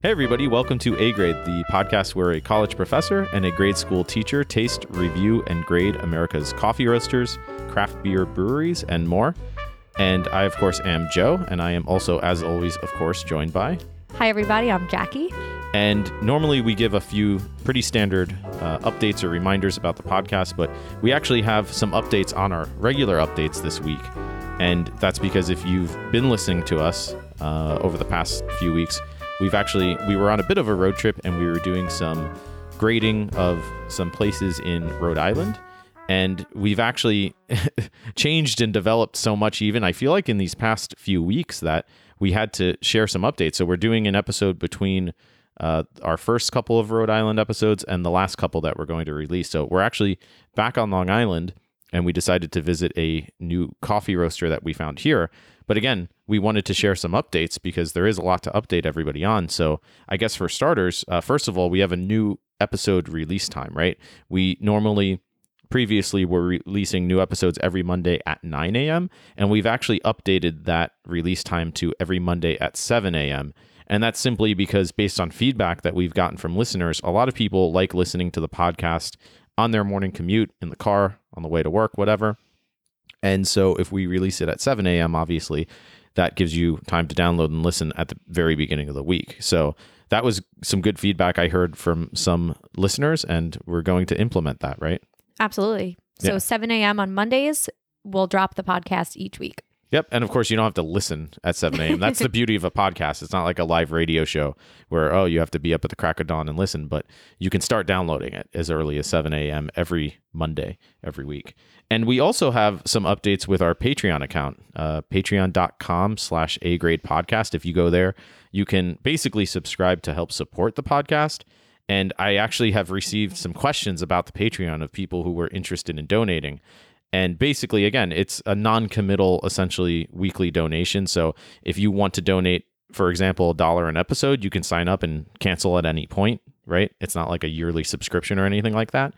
Hey, everybody, welcome to A Grade, the podcast where a college professor and a grade school teacher taste, review, and grade America's coffee roasters, craft beer breweries, and more. And I, of course, am Joe, and I am also, as always, of course, joined by. Hi, everybody. I'm Jackie. And normally we give a few pretty standard uh, updates or reminders about the podcast, but we actually have some updates on our regular updates this week. And that's because if you've been listening to us uh, over the past few weeks, we've actually we were on a bit of a road trip and we were doing some grading of some places in Rhode Island. And we've actually changed and developed so much even i feel like in these past few weeks that we had to share some updates. So we're doing an episode between uh, our first couple of rhode island episodes and the last couple that we're going to release. So we're actually back on long island and we decided to visit a new coffee roaster that we found here but again we wanted to share some updates because there is a lot to update everybody on so i guess for starters uh, first of all we have a new episode release time right we normally previously we're releasing new episodes every Monday at 9 a.m. And we've actually updated that release time to every Monday at 7 a.m. And that's simply because, based on feedback that we've gotten from listeners, a lot of people like listening to the podcast on their morning commute, in the car, on the way to work, whatever. And so if we release it at 7 a.m., obviously, that gives you time to download and listen at the very beginning of the week. So that was some good feedback I heard from some listeners, and we're going to implement that, right? Absolutely. So Yeah. 7 a.m. on Mondays, we'll drop the podcast each week. Yep. And of course, you don't have to listen at 7 a.m. That's the beauty of a podcast. It's not like a live radio show where, oh, you have to be up at the crack of dawn and listen, but you can start downloading it as early as 7 a.m. every Monday, every week. And we also have some updates with our Patreon account, uh, patreon.com slash A grade podcast. If you go there, you can basically subscribe to help support the podcast. And I actually have received some questions about the Patreon of people who were interested in donating. And basically, again, it's a non committal, essentially weekly donation. So if you want to donate, for example, a dollar an episode, you can sign up and cancel at any point, right? It's not like a yearly subscription or anything like that.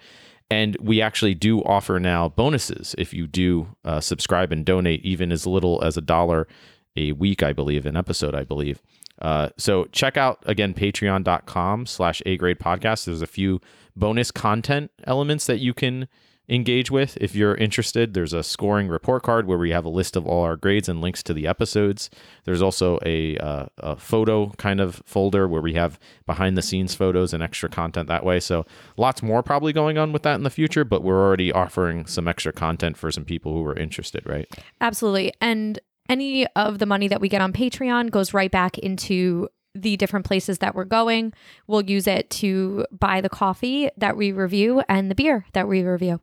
And we actually do offer now bonuses if you do uh, subscribe and donate, even as little as a dollar a week, I believe, an episode, I believe. Uh, so check out again patreon.com slash a grade podcast. There's a few bonus content elements that you can engage with if you're interested. There's a scoring report card where we have a list of all our grades and links to the episodes. There's also a, uh, a photo kind of folder where we have behind the scenes photos and extra content that way. So lots more probably going on with that in the future, but we're already offering some extra content for some people who are interested, right? Absolutely. And any of the money that we get on Patreon goes right back into the different places that we're going. We'll use it to buy the coffee that we review and the beer that we review.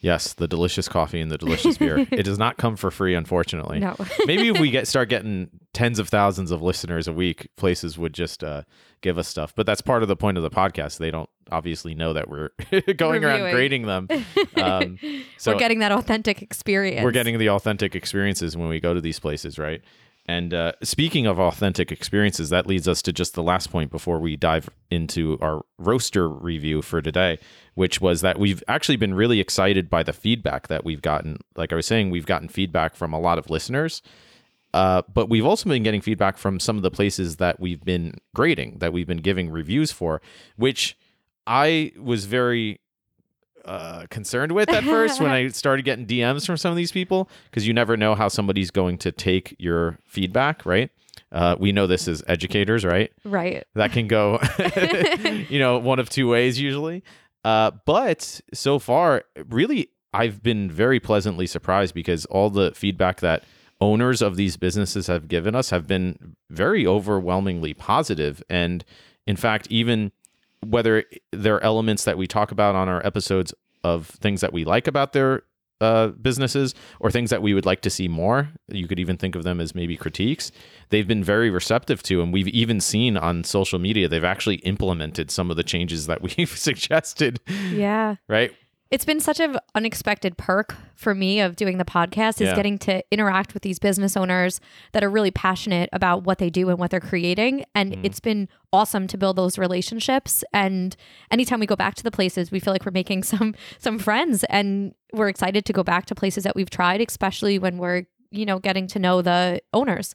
Yes, the delicious coffee and the delicious beer. it does not come for free, unfortunately. No. Maybe if we get start getting tens of thousands of listeners a week, places would just uh, give us stuff. But that's part of the point of the podcast. They don't obviously know that we're going around grading them. Um, so we're getting that authentic experience. we're getting the authentic experiences when we go to these places, right? And uh, speaking of authentic experiences, that leads us to just the last point before we dive into our roaster review for today, which was that we've actually been really excited by the feedback that we've gotten. Like I was saying, we've gotten feedback from a lot of listeners, uh, but we've also been getting feedback from some of the places that we've been grading, that we've been giving reviews for, which I was very uh, concerned with at first when I started getting DMs from some of these people because you never know how somebody's going to take your feedback, right? Uh, we know this as educators, right? right. That can go, you know, one of two ways usually. Uh, but so far, really, I've been very pleasantly surprised because all the feedback that owners of these businesses have given us have been very overwhelmingly positive. And in fact, even whether there are elements that we talk about on our episodes of things that we like about their uh, businesses or things that we would like to see more, you could even think of them as maybe critiques. They've been very receptive to, and we've even seen on social media they've actually implemented some of the changes that we've suggested. Yeah. Right? It's been such an unexpected perk for me of doing the podcast is Yeah. getting to interact with these business owners that are really passionate about what they do and what they're creating. And Mm-hmm. it's been awesome to build those relationships. And anytime we go back to the places, we feel like we're making some some friends and we're excited to go back to places that we've tried, especially when we're, you know, getting to know the owners.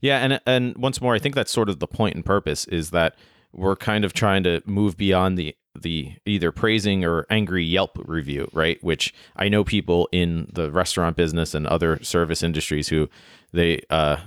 Yeah, and and once more, I think that's sort of the point and purpose is that we're kind of trying to move beyond the the either praising or angry Yelp review, right? Which I know people in the restaurant business and other service industries who they uh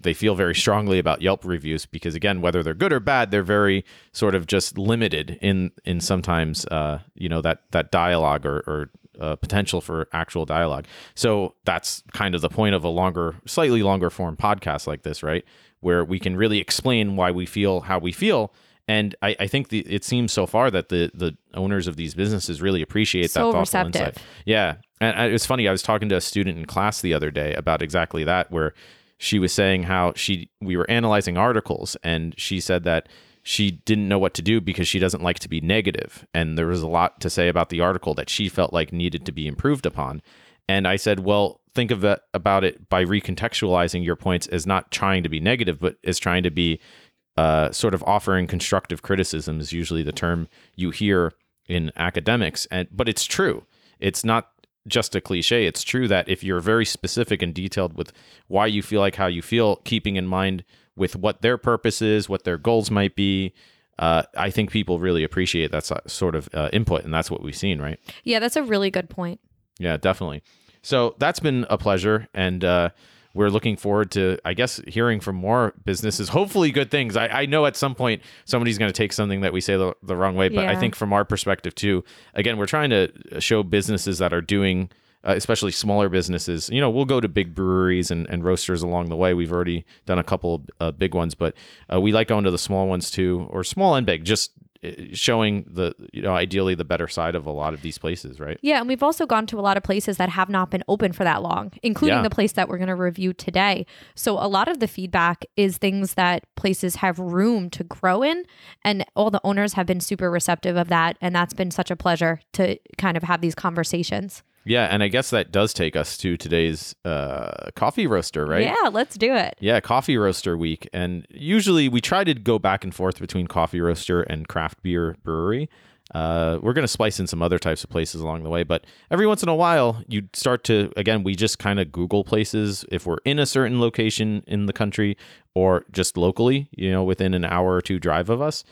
they feel very strongly about Yelp reviews because again, whether they're good or bad, they're very sort of just limited in in sometimes uh you know that that dialogue or, or uh, potential for actual dialogue. So that's kind of the point of a longer, slightly longer form podcast like this, right? Where we can really explain why we feel how we feel. And I, I think the, it seems so far that the the owners of these businesses really appreciate So that thoughtful insight. receptive. Yeah, and I- it was funny. I was talking to a student in class the other day about exactly that, where she was saying how she we were analyzing articles, and she said that she didn't know what to do because she doesn't like to be negative, and there was a lot to say about the article that she felt like needed to be improved upon. And I said, well, think of that about it by recontextualizing your points as not trying to be negative, but as trying to be uh, sort of offering constructive criticism is usually the term you hear in academics. And but it's true. It's not just a cliche. It's true that if you're very specific and detailed with why you feel like how you feel, keeping in mind with what their purpose is, what their goals might be, uh, I think people really appreciate that sort of uh, input, and that's what we've seen, right? Yeah, that's a really good point. Yeah, definitely. So that's been a pleasure, and uh, we're looking forward to, I guess, hearing from more businesses. Hopefully, good things. I, I know at some point somebody's going to take something that we say the, the wrong way, but I think from our perspective too, again, we're trying to show businesses that are doing. Uh, especially smaller businesses, you know, we'll go to big breweries and, and roasters along the way. We've already done a couple of uh, big ones, but uh, we like going to the small ones too, or small and big, just showing the, you know, ideally the better side of a lot of these places, right? Yeah, and we've also gone to a lot of places that have not been open for that long, including Yeah. the place that we're going to review today. So a lot of the feedback is things that places have room to grow in, and all the owners have been super receptive of that, and that's been such a pleasure to kind of have these conversations. Yeah, and I guess that does take us to today's uh, coffee roaster, right? Yeah, let's do it. Yeah, coffee roaster week. And usually we try to go back and forth between coffee roaster and craft beer brewery. Uh, we're going to splice in some other types of places along the way, but every once in a while, you start to, again, we just kind of Google places if we're in a certain location in the country or just locally, you know, within an hour or two drive of us.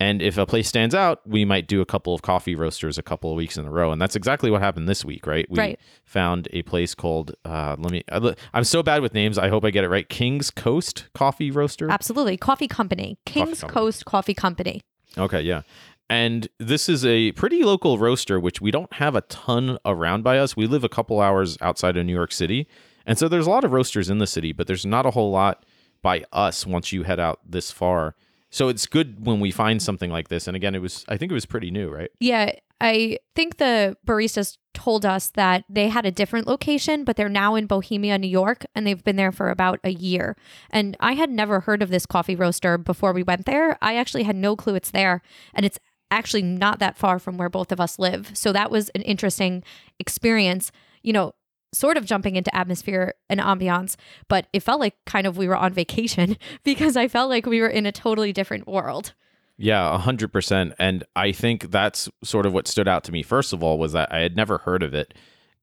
And if a place stands out, we might do a couple of coffee roasters a couple of weeks in a row. And that's exactly what happened this week, right? We Right. found a place called, uh, let me, I- I'm so bad with names. I hope I get it right. King's Coast Coffee Roaster. Absolutely. Coffee Company, Kings Company. Coast Coffee Company. Okay, yeah. And this is a pretty local roaster, which we don't have a ton around by us. We live a couple hours outside of New York City. And so there's a lot of roasters in the city, but there's not a whole lot by us once you head out this far. So it's good when we find something like this. And again, it was, I think it was pretty new, right? Yeah, I think the baristas told us that they had a different location, but they're now in Bohemia, New York, and they've been there for about a year. And I had never heard of this coffee roaster before we went there. I actually had no clue it's there, and it's actually not that far from where both of us live. So that was an interesting experience, you know, sort of jumping into atmosphere and ambiance, but it felt like kind of we were on vacation because I felt like we were in a totally different world. Yeah, a hundred percent. And I think that's sort of what stood out to me. First of all, was that I had never heard of it,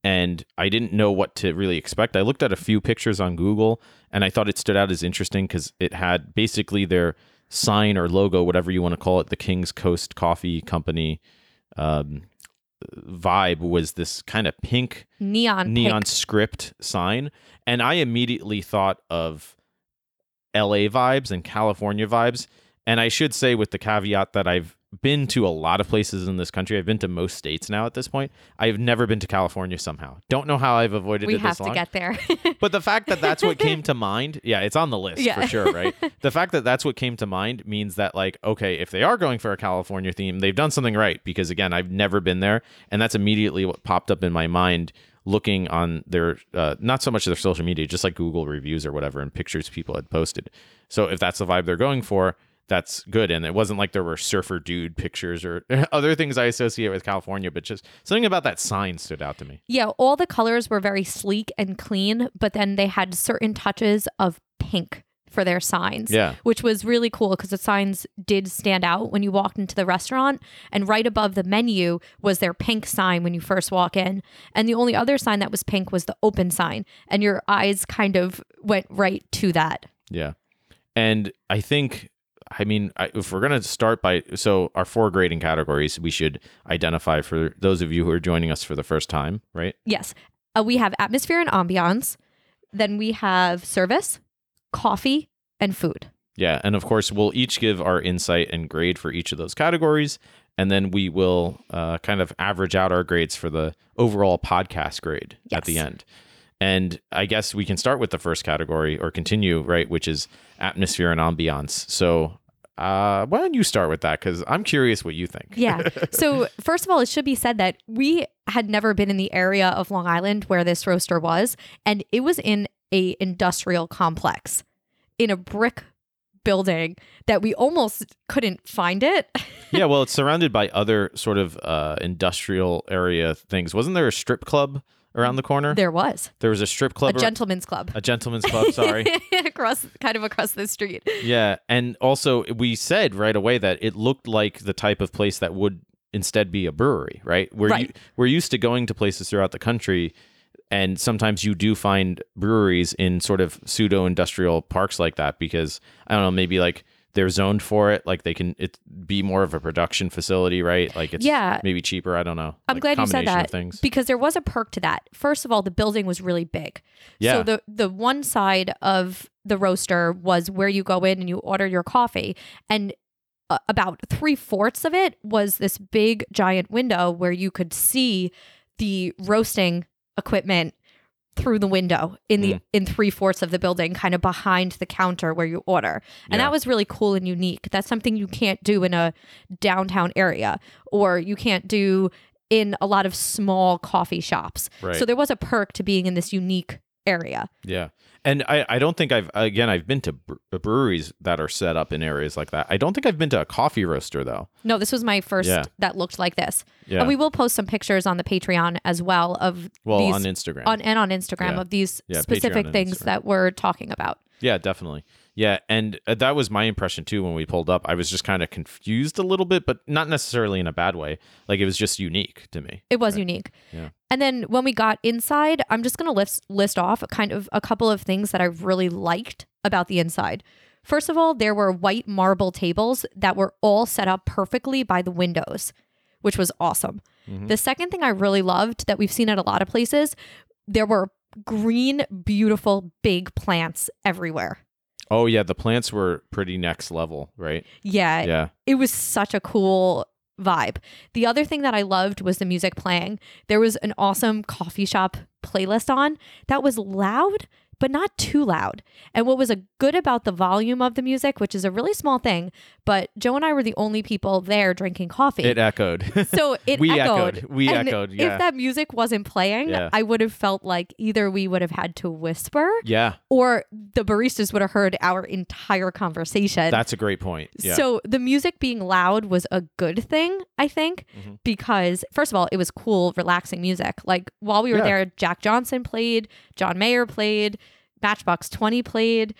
and I didn't know what to really expect. I looked at a few pictures on Google, and I thought it stood out as interesting because it had basically their sign or logo, whatever you want to call it, the King's Coast Coffee Company um, vibe was this kind of pink Neon, neon pink. script sign and i immediately thought of la vibes and california vibes and i should say with the caveat that i've been to a lot of places in this country i've been to most states now at this point i've never been to california somehow don't know how i've avoided We it have this to long get there. but the fact that that's what came to mind, yeah, it's on the list Yeah. for sure, right? the fact that that's what came to mind means that, like, okay, if they are going for a California theme, they've done something right because, again, I've never been there. And that's immediately what popped up in my mind looking on their, uh, not so much their social media, just like Google reviews or whatever and pictures people had posted. So if that's the vibe they're going for, that's good. And it wasn't like there were surfer dude pictures or other things I associate with California, but just something about that sign stood out to me. Yeah, all the colors were very sleek and clean, but then they had certain touches of pink for their signs. Yeah. Which was really cool because the signs did stand out when you walked into the restaurant. And right above the menu was their pink sign when you first walk in. And the only other sign that was pink was the open sign. And your eyes kind of went right to that. Yeah. And I think, I mean, I, if we're going to start by, so our four grading categories we should identify for those of you who are joining us for the first time, right? Yes. Uh, we have atmosphere and ambiance. Then we have service, coffee, and food. Yeah. And of course, we'll each give our insight and grade for each of those categories. And then we will uh, kind of average out our grades for the overall podcast grade at the end. And I guess we can start with the first category or continue, right? Which is atmosphere and ambiance. So uh, why don't you start with that? Because I'm curious what you think. Yeah. So, first of all, it should be said that we had never been in the area of Long Island where this roaster was, and it was in a industrial complex in a brick building that we almost couldn't find it. yeah, well, it's surrounded by other sort of uh, industrial area things. Wasn't there a strip club around the corner? There was There was a strip a club, ar- gentleman's club a gentleman's club. Sorry. across kind of across the street. yeah, and also we said right away that it looked like the type of place that would instead be a brewery, right? We're Right. u- we're used to going to places throughout the country. And sometimes you do find breweries in sort of pseudo industrial parks like that because I don't know, maybe like they're zoned for it, like they can it be more of a production facility, right? Like it's Yeah. maybe cheaper. I don't know. I'm Like, glad you said that Things. because there was a perk to that. First of all, the building was really big. Yeah. So the the one side of the roaster was where you go in and you order your coffee, and uh, about three fourths of it was this big giant window where you could see the roasting equipment through the window in the Mm. in three fourths of the building, kind of behind the counter where you order, and Yeah. that was really cool and unique. That's something you can't do in a downtown area, or you can't do in a lot of small coffee shops. Right. So there was a perk to being in this unique area. Yeah. And I, I don't think I've, again, I've been to bre- uh, breweries that are set up in areas like that. I don't think I've been to a coffee roaster though. No, this was my first Yeah. that looked like this. Yeah. And we will post some pictures on the Patreon as well of well, these on Instagram. on and on Instagram Yeah. of these Yeah, specific things Instagram. that we're talking about. yeah, definitely. Yeah. And uh, that was my impression too when we pulled up. I was just kind of confused a little bit, but not necessarily in a bad way. Like it was just unique to me. It was unique. Yeah. And then when we got inside, I'm just going to list list off kind of a couple of things that I really liked about the inside. First of all, there were white marble tables that were all set up perfectly by the windows, which was awesome. Mhm. The second thing I really loved that we've seen at a lot of places, there were green, beautiful, big plants everywhere. Oh, yeah. The plants were pretty next level, right? Yeah, Yeah. it was such a cool vibe. The other thing that I loved was the music playing. There was an awesome coffee shop playlist on that was loud, but not too loud. And what was a good about the volume of the music, which is a really small thing, but Joe and I were the only people there drinking coffee. It echoed. so it We echoed. echoed. We And echoed, yeah. If that music wasn't playing, Yeah. I would have felt like either we would have had to whisper yeah. or the baristas would have heard our entire conversation. That's a great point. Yeah. So the music being loud was a good thing, I think, Mhm. because first of all, it was cool, relaxing music. Like while we were there, Jack Johnson played, John Mayer played, Matchbox 20 played.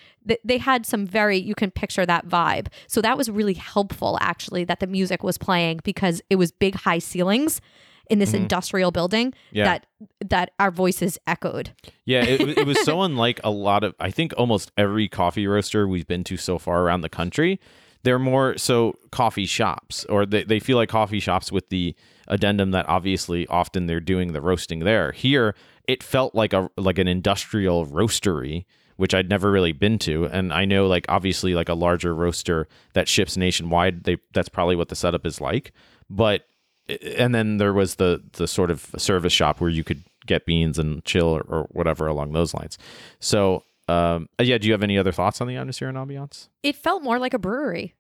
They had some very, you can picture that vibe. So that was really helpful, actually, that the music was playing because it was big, high ceilings in this Mhm. industrial building Yeah. that that our voices echoed. Yeah, it, it was so unlike a lot of, I think almost every coffee roaster we've been to so far around the country. They're more so coffee shops, or they, they feel like coffee shops with the addendum that obviously often they're doing the roasting there. Here, it felt like a like an industrial roastery, which I'd never really been to, and I know like obviously like a larger roaster that ships nationwide. They that's probably what the setup is like, but eh, eh, and then there was the the sort of service shop where you could get beans and chill or, or whatever along those lines. So, um, uh, yeah. Do you have any other thoughts on the atmosphere and ambiance? It felt more like a brewery,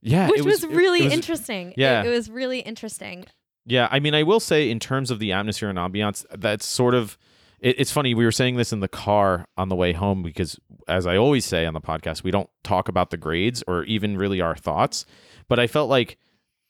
Yeah, which it was, it- really it was- interesting. It- yeah. it was really interesting. Yeah, I mean, I will say in terms of the atmosphere and ambiance, that's sort of. It, it's funny we were saying this in the car on the way home because, as I always say on the podcast, we don't talk about the grades or even really our thoughts. But I felt like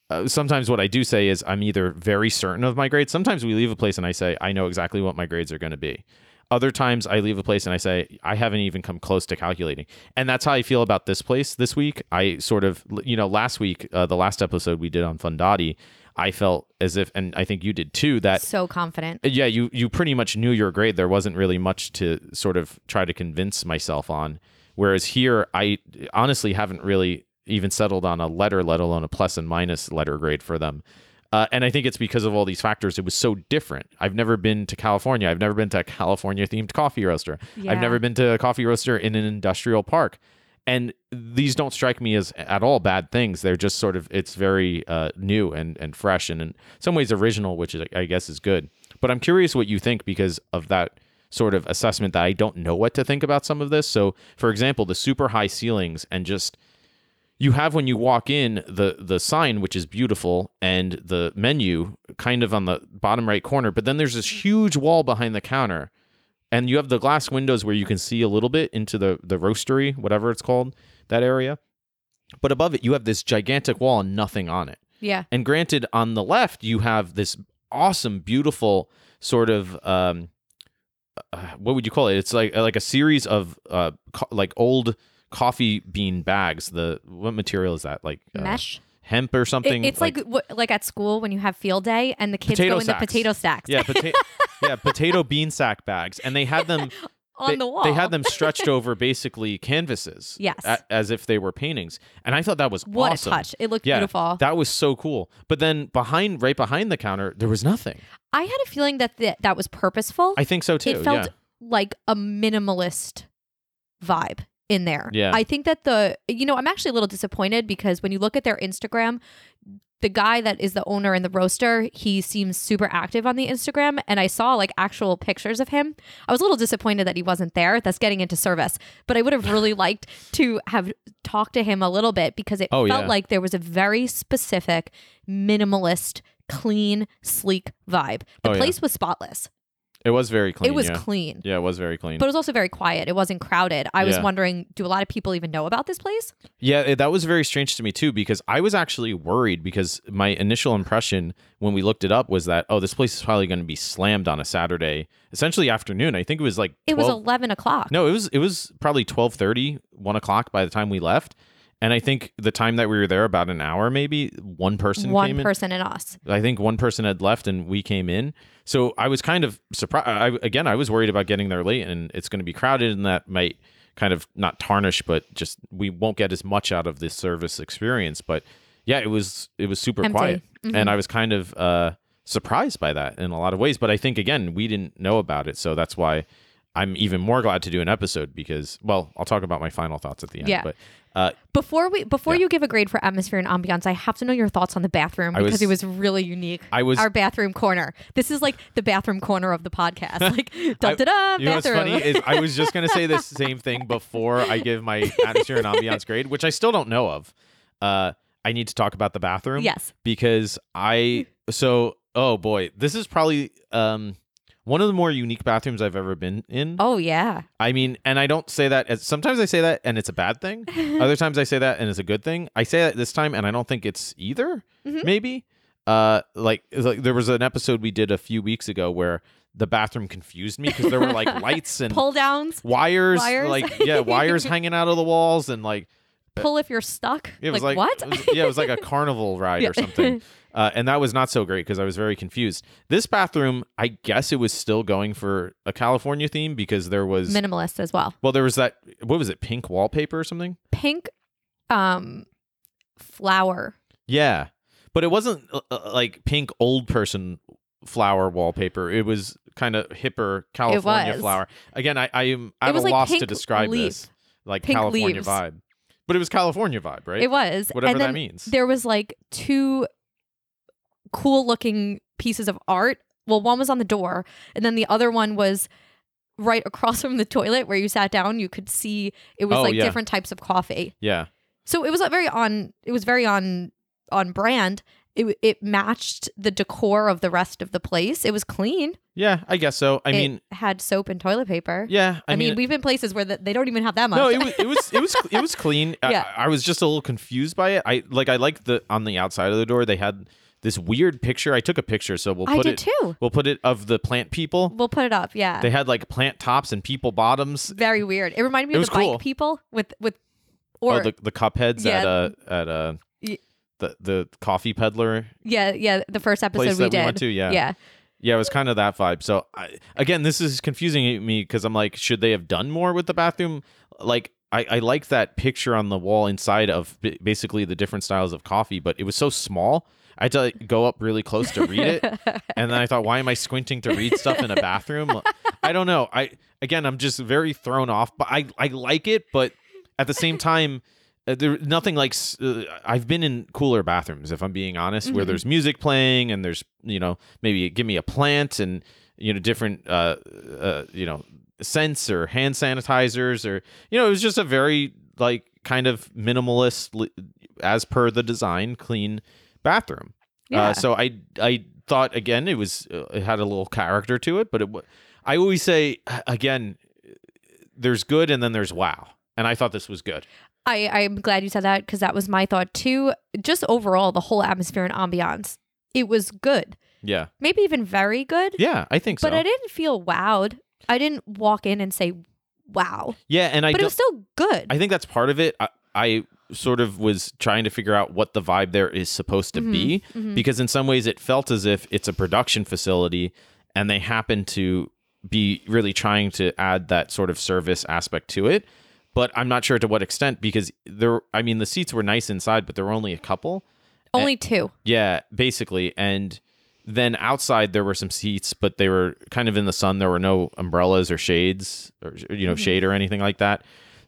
uh, sometimes what I do say is I'm either very certain of my grades. Sometimes we leave a place and I say I know exactly what my grades are going to be. other times I leave a place and I say I haven't even come close to calculating, and that's how I feel about this place this week. I sort of, you know, last week, uh, the last episode we did on Fundati, I felt as if, and I think you did too, that so confident. yeah, you you pretty much knew your grade. There wasn't really much to sort of try to convince myself on. Whereas here, I honestly haven't really even settled on a letter, let alone a plus and minus letter grade for them. Uh, and I think it's because of all these factors. It was so different. I've never been to California. I've never been to a California themed coffee roaster. Yeah. I've never been to a coffee roaster in an industrial park. And these don't strike me as at all bad things. They're just sort of, it's very uh, new and, and fresh and in some ways original, which is, I guess is good. But I'm curious what you think because of that sort of assessment that I don't know what to think about some of this. So, for example, the super high ceilings and just you have when you walk in the the sign which is beautiful and the menu kind of on the bottom right corner but then there's this huge wall behind the counter and you have the glass windows where you can see a little bit into the the roastery whatever it's called that area but above it you have this gigantic wall and nothing on it Yeah. and granted, on the left, you have this awesome, beautiful sort of um, uh, what would you call it? It's like like a series of uh, co- like old coffee bean bags. The what material is that? Like uh, Mesh. Hemp or It- something? it's like like, like at school when you have field day and the kids Potato go in sacks. the potato stacks yeah, pota- yeah, potato bean sack bags, and they had them on they, the wall. They had them stretched over basically canvases. Yes. a- as if they were paintings, and I thought that was What awesome. a touch! It looked Yeah, beautiful. that was so cool. But then behind, right behind the counter, there was nothing. I had a feeling that th- that was purposeful. I think so too. it felt yeah. like a minimalist vibe in there. Yeah. I think that the you know, I'm actually a little disappointed because when you look at their Instagram, the guy that is the owner and the roaster, he seems super active on the Instagram and I saw like actual pictures of him. I was a little disappointed that he wasn't there. That's getting into service. But I would have really liked to have talked to him a little bit because it Oh, felt yeah. like there was a very specific minimalist clean, sleek vibe. The Oh, yeah. place was spotless. It was very clean. it was yeah. clean. Yeah, it was very clean. But it was also very quiet. It wasn't crowded. I was wondering, do a lot of people even know about this place? yeah, it- that was very strange to me too because I was actually worried because my initial impression when we looked it up was that oh, this place is probably going to be slammed on a Saturday, essentially afternoon. I think it was like 12, It was 11 o'clock. No, it was it was probably 12:30, 1 o'clock by the time we left. And I think the time that we were there, about an hour maybe, one person One came in. person and us. I think one person had left and we came in. So I was kind of surprised. I, again, I was worried about getting there late and it's going to be crowded and that might kind of not tarnish, but just we won't get as much out of this service experience. But yeah, it was it was super Empty. quiet, Mhm. and I was kind of uh, surprised by that in a lot of ways. But I think again, we didn't know about it, so that's why. I'm even more glad to do an episode because, well, I'll talk about my final thoughts at the end. Yeah. But uh, Before we before Yeah. you give a grade for atmosphere and ambiance, I have to know your thoughts on the bathroom because was- it was really unique. I was Our bathroom corner. This is like the bathroom corner of the podcast. Like da da da You know what's bathroom. funny is I was just gonna say this same thing before I give my atmosphere and ambiance grade, which I still don't know of. Uh, I need to talk about the bathroom. yes. Because I so oh boy, this is probably um one of the more unique bathrooms I've ever been in. Oh yeah. I mean, and I don't say that as sometimes I say that and it's a bad thing. Other times I say that and it's a good thing. I say that this time and I don't think it's either. Mhm. Maybe. Uh, like, like there was an episode we did a few weeks ago where the bathroom confused me because there were like lights and Pull downs. wires, Wires? like yeah, wires hanging out of the walls and like Pull if you're stuck. it was like, what? it was- yeah, it was like a carnival ride Yeah. or something. Uh, and that was not so great because I was very confused. This bathroom, I guess it was still going for a California theme because there was Minimalist as well. well, there was that what was it, pink wallpaper or something? Pink um flower. Yeah, but it wasn't uh, uh, like pink old person flower wallpaper. It was kind of hipper California flower. Again, I I am It at a like loss to describe leaf. this like Pink California leaves. vibe, but it was California vibe, right? It was. Whatever that means. There was like two cool looking pieces of art. Well, one was on the door, and then the other one was right across from the toilet where you sat down. You could see it was Oh, like yeah. different types of coffee. yeah, So it was like very on. It was very on on brand. It it matched the decor of the rest of the place. It was clean. yeah, I guess so. I it mean, had soap and toilet paper. yeah, I, I, mean, we've been places where the, they don't even have that much. No, it was it was it was it was clean. Yeah. I, I was just a little confused by it. I like I like the on the outside of the door they had this weird picture. I took a picture, so we'll I put did it. too. We'll put it of the plant people. We'll put it up. Yeah. They had like plant tops and people bottoms. Very weird. It reminded me It of the cool. bike people with with or oh, the the cup heads Yeah. at uh at uh Y- the the coffee peddler yeah yeah the first episode we that did. we went to. Yeah, yeah. Yeah, it was kind of that vibe. So I, again, this is confusing me because I'm like, should they have done more with the bathroom? Like, I, I like that picture on the wall inside of b- basically the different styles of coffee, but it was so small. I had to like, go up really close to read it, and then I thought, why am I squinting to read stuff in a bathroom? I don't know. I again, I'm just very thrown off, but I I like it, but at the same time. Uh, there nothing like uh, I've been in cooler bathrooms if I'm being honest where Mhm. there's music playing and there's you know maybe give me a plant and you know different uh, uh you know scents or hand sanitizers or you know it was just a very like kind of minimalist as per the design clean bathroom Yeah. uh, so I I thought again it was uh, it had a little character to it, but it I always say again there's good and then there's wow, and I thought this was good. I I'm glad you said that because that was my thought too. Just overall, the whole atmosphere and ambiance, it was good. Yeah, Maybe even very good. yeah, I think so. But I didn't feel wowed. I didn't walk in and say wow. yeah, and I but it was still good. I think that's part of it. I, I sort of was trying to figure out what the vibe there is supposed to be. Mhm. because in some ways it felt as if it's a production facility and they happen to be really trying to add that sort of service aspect to it. But i'm not sure to what extent because there i mean the seats were nice inside but there were only a couple. Only two. yeah basically. And then outside there were some seats but they were kind of in the sun. There were no umbrellas or shades or you know Mhm. shade or anything like that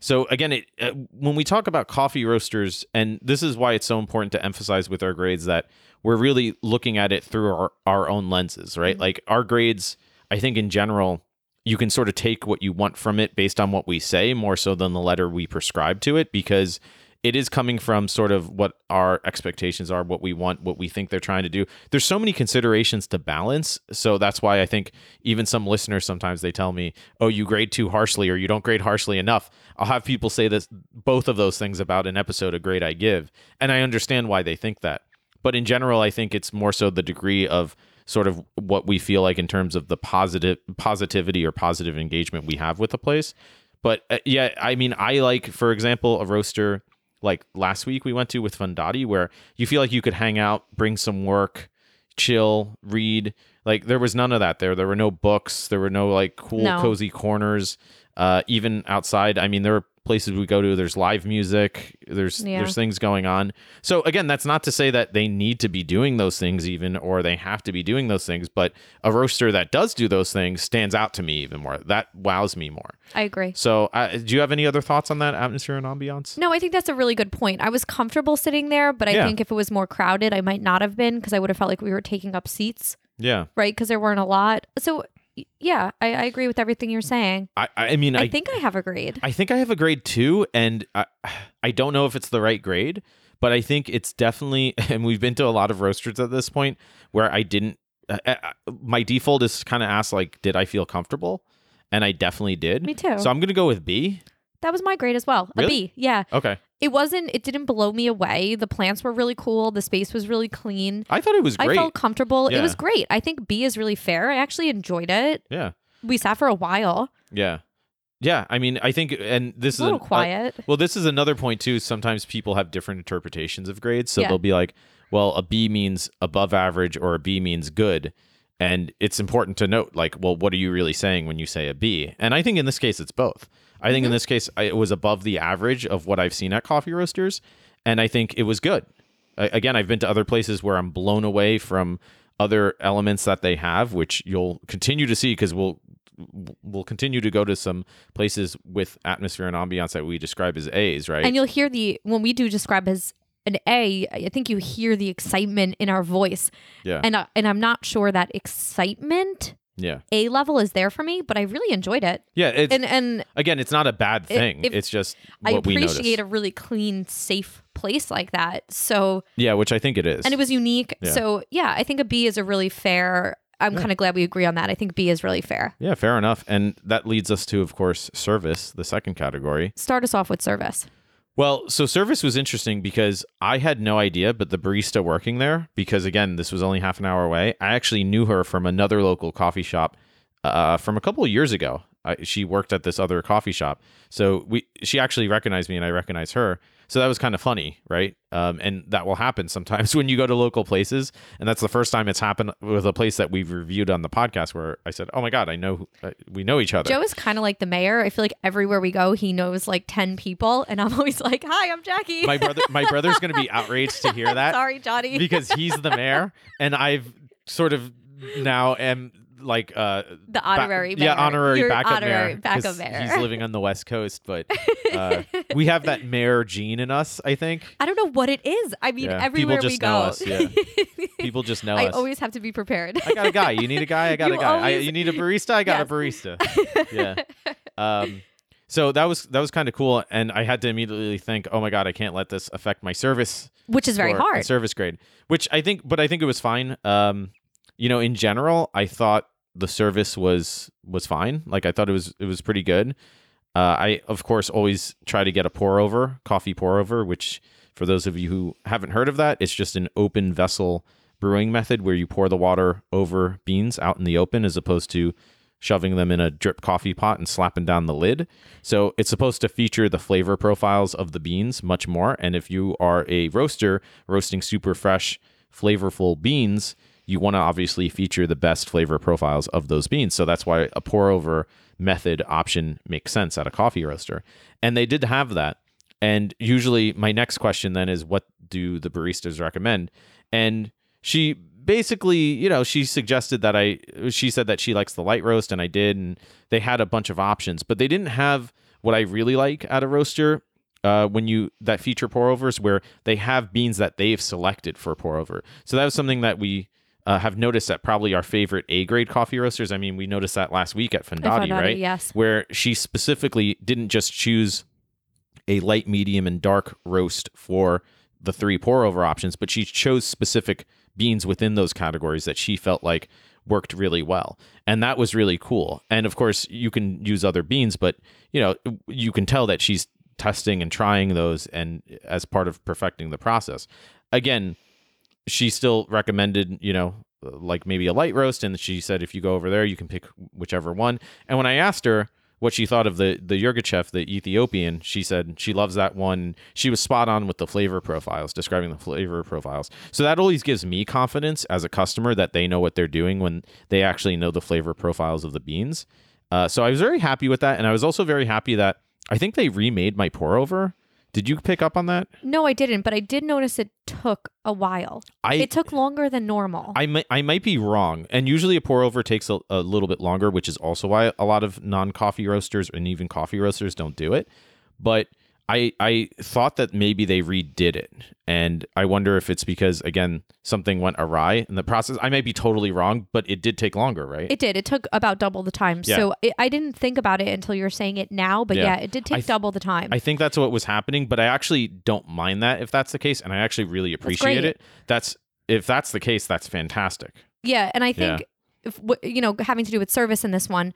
so again it uh, when we talk about coffee roasters and this is why it's so important to emphasize with our grades that we're really looking at it through our, our own lenses right Mhm. like our grades i think in general you can sort of take what you want from it based on what we say more so than the letter we prescribe to it because it is coming from sort of what our expectations are, what we want, what we think they're trying to do. There's so many considerations to balance. So that's why I think even some listeners sometimes they tell me, "Oh, you grade too harshly or you don't grade harshly enough." I'll have people say this both of those things about an episode a grade I give, and I understand why they think that. But in general, I think it's more so the degree of sort of what we feel like in terms of the positive positivity or positive engagement we have with the place. But uh, yeah, I mean, I like, for example, a roaster like last week we went to with Fundati, where you feel like you could hang out, bring some work, chill, read. Like there was none of that there. There were no books. There were no like cool, No. cozy corners. Uh, even outside, I mean, there were places we go to. There's live music. There's Yeah. there's things going on. So again, that's not to say that they need to be doing those things even, or they have to be doing those things. But a roaster that does do those things stands out to me even more. That wows me more. I agree. So, uh, do you have any other thoughts on that atmosphere and ambiance? No, I think that's a really good point. I was comfortable sitting there, but I Yeah. think if it was more crowded, I might not have been because I would have felt like we were taking up seats, Yeah, right? Because there weren't a lot. So, yeah, I, I agree with everything you're saying. I, I mean, I, I, think I have a grade. I think I have a grade too, and I, I don't know if it's the right grade, but I think it's definitely. And we've been to a lot of roasters at this point where I didn't. Uh, uh, my default is kind of ask like, did I feel comfortable? And I definitely did. Me too. So I'm gonna go with B. that was my grade as well. A Really? B. Yeah. Okay, It wasn't, it didn't blow me away. The plants were really cool. The space was really clean. I thought it was I felt comfortable. It was great. I think B is really fair. I actually enjoyed it. yeah, We sat for a while. yeah, yeah. I mean, I think, and this a is little an- uh, quiet. Well, this is another point too. Sometimes people have different interpretations of grades. So Yeah. they'll be like, well, a B means above average or a B means good. And it's important to note, like, well, what are you really saying when you say a B? And I think in this case, it's both. I think in Mhm. this case, I, it was above the average of what I've seen at coffee roasters. And I think it was good. I, again, I've been to other places where I'm blown away from other elements that they have, which you'll continue to see because we'll we'll continue to go to some places with atmosphere and ambiance that we describe as A's, right? And you'll hear the, when we do describe as an A, I think you hear the excitement in our voice. yeah, And, uh, and I'm not sure that excitement yeah, A level is there for me, but I really enjoyed it. yeah. It's And, and again, it's not a bad thing. it's just I what we appreciate a really clean, safe place like that. So, yeah, which I think it is. and it was unique. Yeah. So, yeah, I think a B is a really fair. I'm Yeah. kind of glad we agree on that. I think B is really fair. yeah, fair enough. And that leads us to, of course, service, the second category. Start us off with service. Well, so service was interesting because I had no idea, but the barista working there, because again, this was only half an hour away, I actually knew her from another local coffee shop uh, from a couple of years ago. I, she worked at this other coffee shop, so we she actually recognized me and I recognized her. So that was kind of funny, right? Um, and that will happen sometimes when you go to local places, and that's the first time it's happened with a place that we've reviewed on the podcast. Where I said, "Oh my god, I know we know each other." Joe is kind of like the mayor. I feel like everywhere we go, he knows like ten people, and I'm always like, "Hi, I'm Jackie." my brother, my brother's going to be outraged to hear that. Sorry, Johnny. because he's the mayor, and I've sort of now am like uh the ba- honorary mayor. yeah honorary You're backup honorary mayor backup mayor. he's living on the west coast but uh we have that mayor gene in us i think I don't know what it is. I mean, Yeah, everywhere people we know go, us, yeah. people just know I us always have to be prepared. I got a guy you need a guy i got You a guy I, you need a barista i got Yes. a barista yeah um so that was that was kind of cool and i had to immediately think oh my god i can't let this affect my service Which is very hard. service grade which i think but i think it was fine um you know in general i thought the service was was fine like i thought it was it was pretty good uh, i of course always try to get a pour over coffee pour over which for those of you who haven't heard of that it's just an open vessel brewing method where you pour the water over beans out in the open as opposed to shoving them in a drip coffee pot and slapping down the lid. So it's supposed to feature the flavor profiles of the beans much more. And if you are a roaster roasting super fresh, flavorful beans, you want to obviously feature the best flavor profiles of those beans. So that's why a pour over method option makes sense at a coffee roaster. And they did have that. And usually my next question then is what do the baristas recommend? And she basically, you know, she suggested that I she said that she likes the light roast and I did and they had a bunch of options, but they didn't have what I really like at a roaster uh, when you that feature pour overs where they have beans that they've selected for pour over. So that was something that we uh, have noticed that probably our favorite A grade coffee roasters. I mean, we noticed that last week at Fondati, right? yes. Where she specifically didn't just choose a light, medium, and dark roast for the three pour over options, but she chose specific beans within those categories that she felt like worked really well. And that was really cool. And of course, you can use other beans, but you know, you can tell that she's testing and trying those and as part of perfecting the process. Again, she still recommended, you know, like maybe a light roast and she said if you go over there you can pick whichever one. And when I asked her what she thought of the the Yirgacheffe, the Ethiopian, she said she loves that one. She was spot on with the flavor profiles, describing the flavor profiles. So that always gives me confidence as a customer that they know what they're doing when they actually know the flavor profiles of the beans. Uh, so I was very happy with that, and I was also very happy that I think they remade my pour over. Did you pick up on that? No, I didn't, but I did notice it took a while. I it took longer than normal. I might I might be wrong, and usually a pour over takes a, a little bit longer, which is also why a lot of non coffee roasters and even coffee roasters don't do it. But I I thought that maybe they redid it, and I wonder if it's because again something went awry in the process. I might be totally wrong, but it did take longer, right? it did. It took about double the time. Yeah. So it, I didn't think about it until you're saying it now. But Yeah. yeah, it did take th- double the time. I think that's what was happening, but I actually don't mind that if that's the case, and I actually really appreciate great. it. That's if that's the case, that's fantastic. Yeah, and I think if w- you know having to do with service in this one,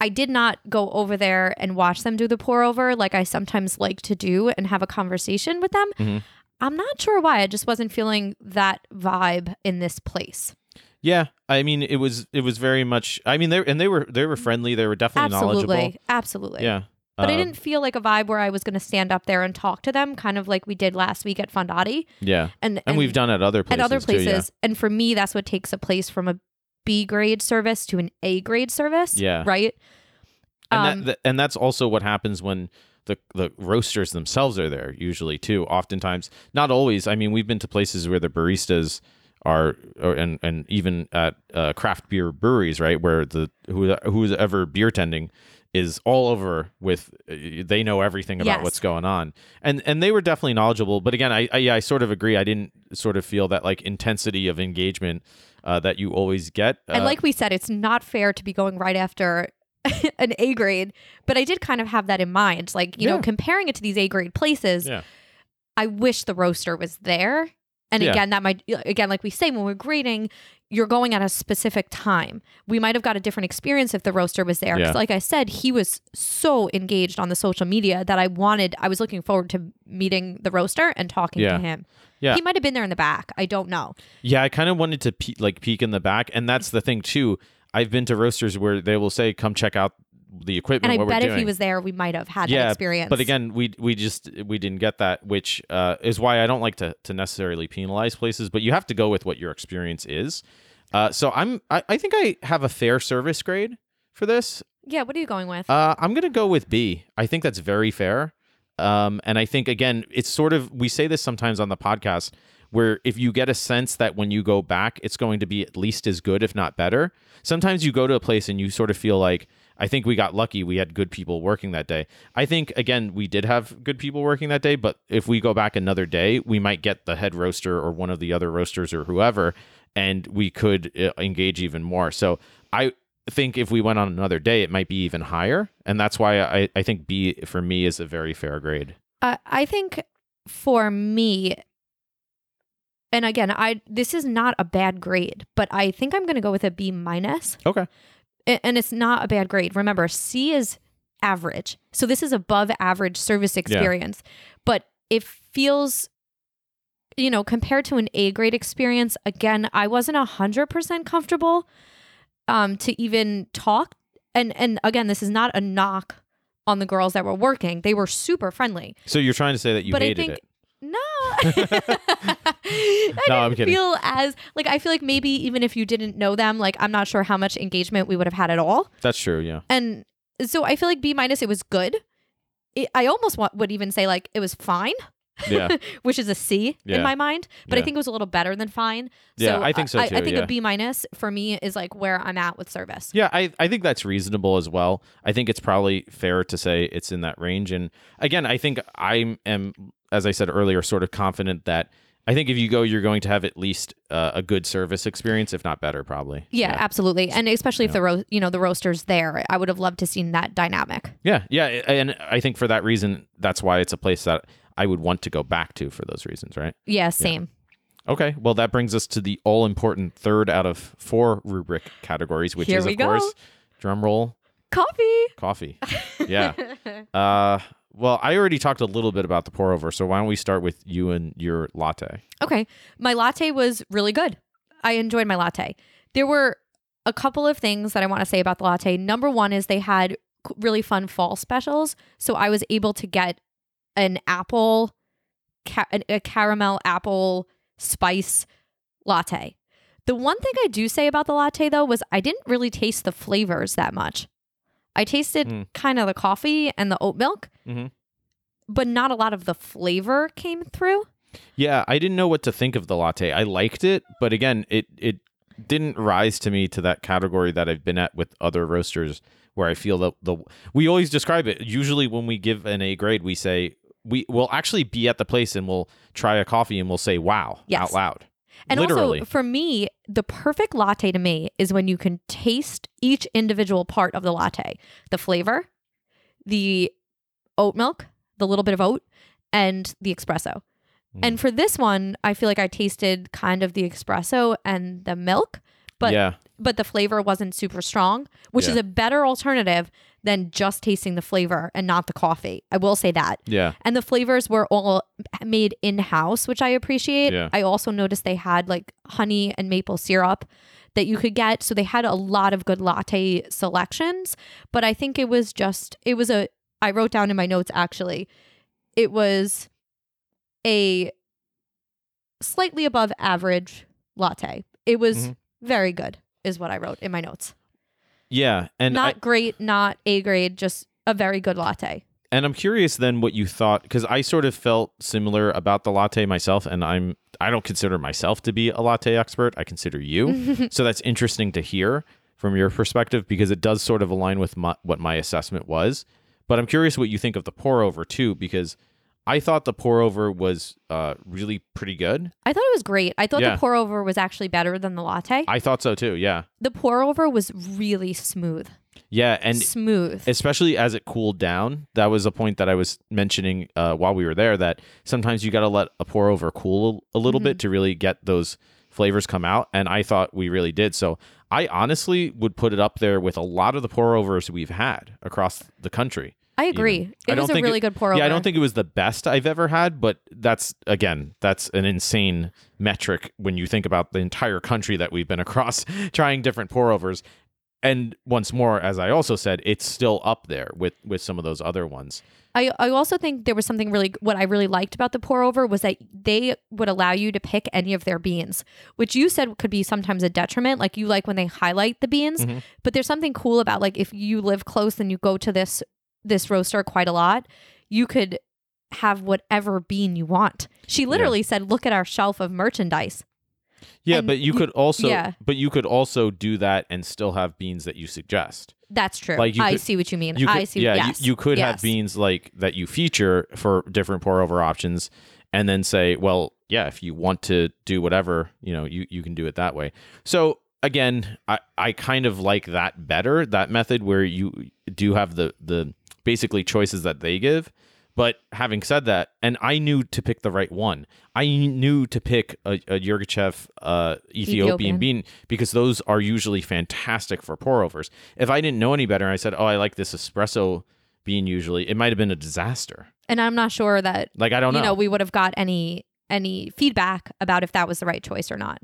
I did not go over there and watch them do the pour over like I sometimes like to do and have a conversation with them. Mhm. I'm not sure why. I just wasn't feeling that vibe in this place. Yeah, I mean, it was it was very much. I mean, they and they were they were friendly. They were definitely knowledgeable. Absolutely, absolutely. Yeah, But I Um, didn't feel like a vibe where I was going to stand up there and talk to them, kind of like we did last week at Fondati, Yeah, and and, we've done at other at places. other too, yeah. places. And for me, that's what takes a place from a B grade service to an A grade service. Yeah. right. and Um, that, that and that's also what happens when the the roasters themselves are there usually too oftentimes not always i mean we've been to places where the baristas are or, and and even at uh, craft beer breweries right where the who who's ever beer tending is all over with uh, they know everything about Yes. what's going on and and they were definitely knowledgeable but again I, I yeah i sort of agree i didn't sort of feel that like intensity of engagement uh, that you always get And Uh, like we said, it's not fair to be going right after an A grade, but I did kind of have that in mind. Like, you Yeah. know, comparing it to these A grade places, yeah I wish the roaster was there And Yeah. again, that might again, like we say, when we're grading, you're going at a specific time. We might have got a different experience if the roaster was there. Yeah. like I said, he was so engaged on the social media that I wanted. I was looking forward to meeting the roaster and talking Yeah. to him. Yeah. he might have been there in the back. I don't know. Yeah, I kind of wanted to pe- like peek in the back, and that's the thing too. I've been to roasters where they will say, "Come check out the equipment." And I bet if doing. he was there, we might have had that experience. but again, we we just we didn't get that, which uh, is why I don't like to to necessarily penalize places. But you have to go with what your experience is. Uh, so I'm I, I think I have a fair service grade for this. yeah, what are you going with? Uh, I'm gonna go with B. I think that's very fair. Um, and I think again, it's sort of we say this sometimes on the podcast where if you get a sense that when you go back, it's going to be at least as good, if not better. Sometimes you go to a place and you sort of feel like I think we got lucky. We had good people working that day. I think again we did have good people working that day, but if we go back another day, we might get the head roaster or one of the other roasters or whoever, and we could uh, engage even more. So I think if we went on another day, it might be even higher, and that's why I, I think B for me is a very fair grade. Uh, I think for me, and again, I this is not a bad grade, but I think I'm going to go with a B minus, Okay. And it's not a bad grade. Remember, C is average, so this is above average service experience, but it feels. You know, compared to an A grade experience, again, I wasn't a hundred percent comfortable um, to even talk. And and again, this is not a knock on the girls that were working; they were super friendly. So you're trying to say that you but I think it? no, I No, I'm kidding. feel as like I feel like maybe even if you didn't know them, like I'm not sure how much engagement we would have had at all. That's true. Yeah. And so I feel like B minus it was good. It, I almost want, would even say like it was fine, Yeah. which is a C Yeah. in my mind. But I think it was a little better than fine. Yeah, I think so I, too, I think yeah. a B minus for me is like where I'm at with service. Yeah, I, I think that's reasonable as well. I think it's probably fair to say it's in that range. And again, I think I am, as I said earlier, sort of confident that I think if you go, you're going to have at least uh, a good service experience, if not better, probably. Yeah, absolutely, and especially if the ro- you know the roasters there, I would have loved to seen that dynamic. Yeah, yeah, and I think for that reason, that's why it's a place that I would want to go back to for those reasons, right? Yeah, same. Okay, well that brings us to the all important third out of four rubric categories, which Here is of go. course drum roll Coffee. coffee. Yeah. uh, well, I already talked a little bit about the pour over, so why don't we start with you and your latte? Okay. My latte was really good. I enjoyed my latte. There were a couple of things that I want to say about the latte. Number one is they had really fun fall specials. So I was able to get an apple, ca- a caramel apple spice latte. The one thing I do say about the latte though was I didn't really taste the flavors that much. I tasted Hmm. kind of the coffee and the oat milk, Mhm. but not a lot of the flavor came through. Yeah, I didn't know what to think of the latte. I liked it, but again, it it didn't rise to me to that category that I've been at with other roasters where I feel that the we always describe it. Usually when we give an A grade, we say we will actually be at the place and we'll try a coffee and we'll say wow Yes. out loud. And Literally. also, for me, the perfect latte to me is when you can taste each individual part of the latte the flavor, the oat milk, the little bit of oat, and the espresso. Mm. And for this one, I feel like I tasted kind of the espresso and the milk, but yeah. But the flavor wasn't super strong, which is a better alternative than just tasting the flavor and not the coffee. I will say that. Yeah. And the flavors were all made in house, which I appreciate. Yeah. I also noticed they had like honey and maple syrup that you could get. So they had a lot of good latte selections. But I think it was just, it was a, I wrote down in my notes actually, it was a slightly above average latte. It was Mhm. very good, is what I wrote in my notes. Yeah. And not I, great, not A grade, just a very good latte. And I'm curious then what you thought because I sort of felt similar about the latte myself, and I'm I don't consider myself to be a latte expert. I consider you, so that's interesting to hear from your perspective because it does sort of align with my, what my assessment was. But I'm curious what you think of the pour over too because I thought the pour over was uh, really pretty good. I thought it was great. I thought Yeah. the pour over was actually better than the latte. I thought so too. Yeah. the pour over was really smooth. Yeah, and smooth. especially as it cooled down. That was a point that I was mentioning uh, while we were there. That sometimes you got to let a pour over cool a little bit to really get those flavors come out. And I thought we really did. So I honestly would put it up there with a lot of the pour overs we've had across the country. I agree. even. It I was a really it- good pour over. Yeah, I don't think it was the best I've ever had, but that's again, that's an insane metric when you think about the entire country that we've been across trying different pour overs. And once more, as I also said, it's still up there with with some of those other ones. I, I also think there was something really what I really liked about the pour over was that they would allow you to pick any of their beans, which you said could be sometimes a detriment. Like you like when they highlight the beans, Mhm. but there's something cool about like if you live close and you go to this this roaster quite a lot, you could have whatever bean you want. She literally said, "Look at our shelf of merchandise." Yeah, And but you you- could also yeah. but you could also do that and still have beans that you suggest. That's true. Like, you I could- see what you mean. You could, I see. yeah, you- yes. you, could have beans like that you feature for different pour over options and then say, well, yeah, if you want to do whatever, you know, you, you can do it that way. So again, I, I kind of like that better, that method where you do have the the basically choices that they give. But having said that, and I knew to pick the right one. I knew to pick a, a Yirgacheffe uh, Ethiopian, Ethiopian. bean because those are usually fantastic for pour overs. If I didn't know any better, and I said, "Oh, I like this espresso bean." Usually, it might have been a disaster. and I'm not sure that Like I don't know. you know we would have got any any feedback about if that was the right choice or not.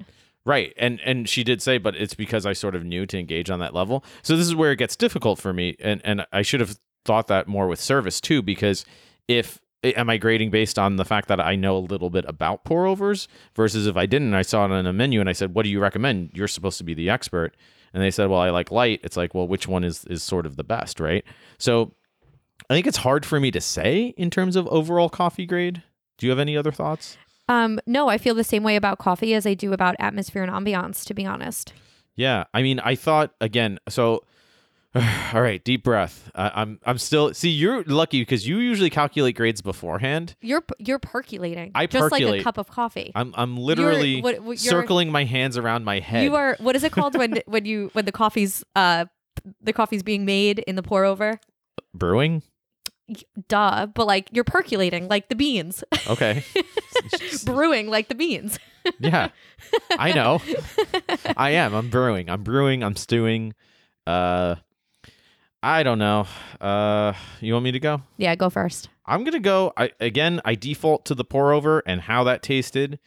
Right. And and she did say, but it's because I sort of knew to engage on that level. So this is where it gets difficult for me. And and I should have thought that more with service too, because if am I grading based on the fact that I know a little bit about pour overs versus if I didn't, and I saw it on a menu and I said, What do you recommend? You're supposed to be the expert. And they said, Well, I like light. It's like, well, which one is is sort of the best, right? So I think it's hard for me to say in terms of overall coffee grade. Do you have any other thoughts? Um, no, I feel the same way about coffee as I do about atmosphere and ambiance. To be honest, Yeah, I mean, I thought again. So, all right, deep breath. Uh, I'm I'm still. See, you're lucky because you usually calculate grades beforehand. you're you're percolating. I just like a cup of coffee. I'm I'm literally what- what- circling my hands around my head. You are what is it called when when you when the coffee's uh the coffee's being made in the pour over? brewing. Duh, but like you're percolating like the beans, Okay. brewing like the beans. yeah, I know. I am. I'm brewing. I'm brewing. I'm stewing. Uh, I don't know. Uh, you want me to go? Yeah, go first. I'm gonna go. I again. I default to the pour over and how that tasted.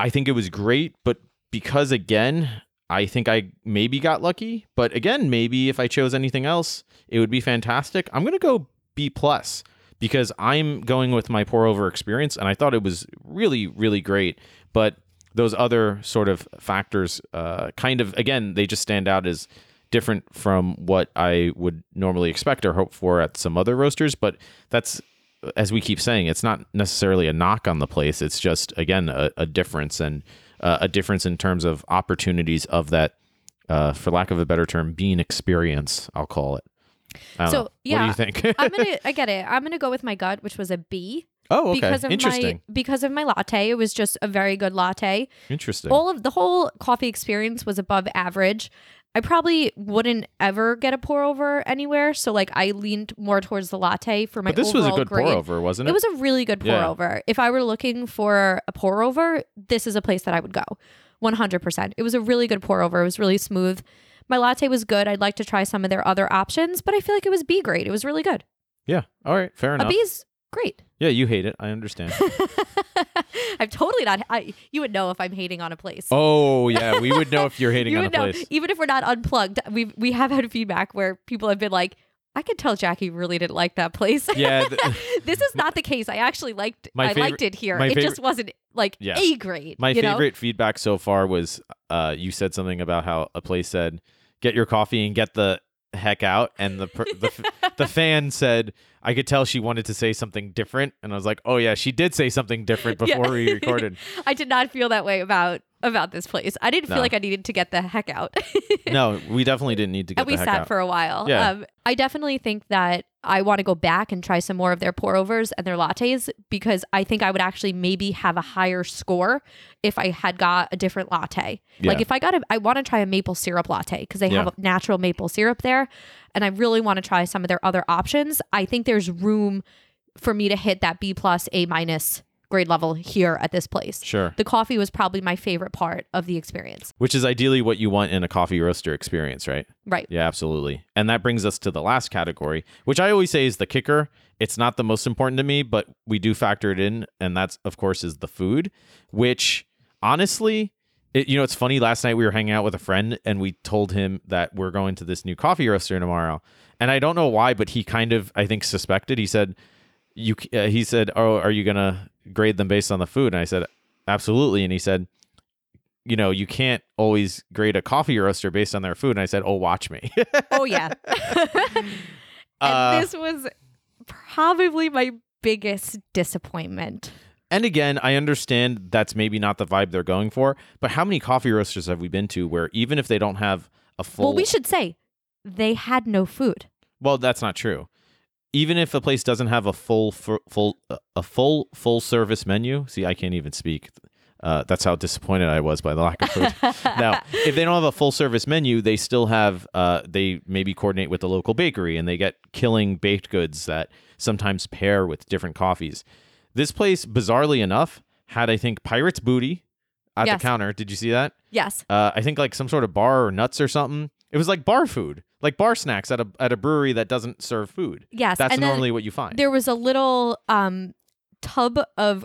I think it was great, but because again, I think I maybe got lucky. But again, maybe if I chose anything else, it would be fantastic. I'm gonna go B plus because I'm going with my pour over experience, and I thought it was really, really great. But those other sort of factors, uh, kind of again, they just stand out as different from what I would normally expect or hope for at some other roasters. But that's, as we keep saying, it's not necessarily a knock on the place. It's just again a, a difference and uh, a difference in terms of opportunities of that, uh, for lack of a better term, being experience. I'll call it. So, know. what do yeah, you think? I'm gonna I get it. I'm gonna go with my gut, which was a B oh, okay. because of Interesting. my because of my latte. It was just a very good latte. Interesting. All of the whole coffee experience was above average. I probably wouldn't ever get a pour over anywhere, so like I leaned more towards the latte for my. but this was a good grade. pour over, wasn't it? It was a really good pour Yeah. over. If I were looking for a pour over, this is a place that I would go. 100%. It was a really good pour over. It was really smooth. My latte was good. I'd like to try some of their other options, but I feel like it was B grade. It was really good. yeah. All right. Fair enough. B is great. Yeah, you hate it. I understand. I'm totally not. I, you would know if I'm hating on a place. oh yeah, we would know if you're hating you on a know, place. even if we're not unplugged. We we have had feedback where people have been like, "I could tell Jackie really didn't like that place." Yeah. th- this is not the case. I actually liked. My I favorite- liked it here. It just wasn't like Yeah. a grade. My you know? favorite feedback so far was uh, you said something about how a place said, "Get your coffee and get the heck out," and the per- the f- the fan said, I could tell she wanted to say something different, and I was like, "Oh yeah, she did say something different Yeah. before we recorded." I did not feel that way about about this place. I didn't feel like I needed to get the heck out. no, we definitely didn't need to get and we sat out. for a while. Yeah. Um, I definitely think that I want to go back and try some more of their pour overs and their lattes because I think I would actually maybe have a higher score if I had got a different latte. Like if I got a, I want to try a maple syrup latte because they Yeah. have natural maple syrup there, and I really want to try some of their other options. I think there's room for me to hit that B plus A minus grade level here at this place. Sure. The coffee was probably my favorite part of the experience. Which is ideally what you want in a coffee roaster experience, right? Right. Yeah, absolutely. And that brings us to the last category, which I always say is the kicker. It's not the most important to me, but we do factor it in, and that's of course is the food, which honestly, it, you know, it's funny. Last night we were hanging out with a friend, and we told him that we're going to this new coffee roaster tomorrow, and I don't know why, but he kind of, I think, suspected. He said, "You," uh, he said, "Oh, are you gonna grade them based on the food?" And I said, "Absolutely," and he said. You know, you can't always grade a coffee roaster based on their food. And I said, "Oh, watch me." Oh yeah. and Uh, this was probably my biggest disappointment. And again, I understand that's maybe not the vibe they're going for, but how many coffee roasters have we been to where even if they don't have a full Well, we should say they had no food. Well, that's not true. Even if a place doesn't have a full full a full full service menu, see, I can't even speak. Uh, that's how disappointed I was by the lack of food. now, if they don't have a full service menu, they still have. Uh, they maybe coordinate with the local bakery, and they get killing baked goods that sometimes pair with different coffees. This place, bizarrely enough, had I think pirate's booty at Yes. the counter. Did you see that? Yes. uh, I think like some sort of bar or nuts or something. It was like bar food, like bar snacks at a at a brewery that doesn't serve food. Yes. That's and normally what you find. there was a little um tub of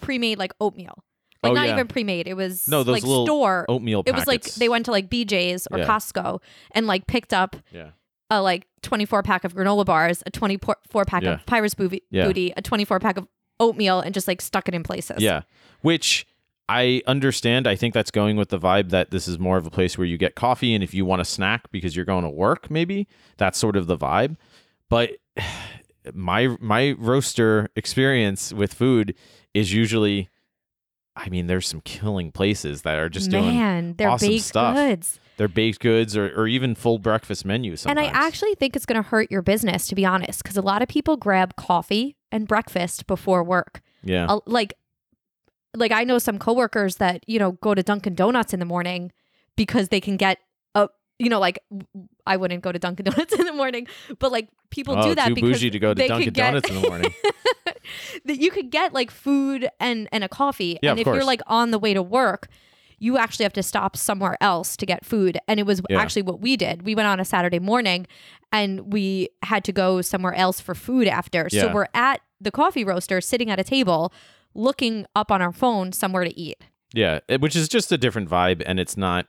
pre-made like oatmeal. Like Oh, not yeah. even pre-made. It was No, those like little store. Oatmeal. it was like they went to like BJ's or Yeah. Costco and like picked up Yeah. a like 24 pack of granola bars, a 24 pack Yeah. of Pirates booty, booty, a 24 pack of oatmeal, and just like stuck it in places. Yeah, which I understand. I think that's going with the vibe that this is more of a place where you get coffee, and if you want a snack because you're going to work, maybe that's sort of the vibe. But my my roaster experience with food is usually, I mean, there's some killing places that are just doing Man, they're awesome baked stuff. goods. their baked goods or, or even full breakfast menus. And I actually think it's going to hurt your business, to be honest, because a lot of people grab coffee and breakfast before work. yeah, Uh, like, like I know some coworkers that you know go to Dunkin' Donuts in the morning because they can get a, you know, like I wouldn't go to Dunkin' Donuts in the morning, but like people oh, do that too because bougie to go to they Dunkin' get- Donuts in the morning. that you could get like food and and a coffee, Yeah, and if you're like on the way to work. You actually have to stop somewhere else to get food. And it was Yeah. actually what we did. We went on a Saturday morning and we had to go somewhere else for food after. So we're at the coffee roaster sitting at a table looking up on our phone somewhere to eat. Yeah, it- which is just a different vibe, and it's not.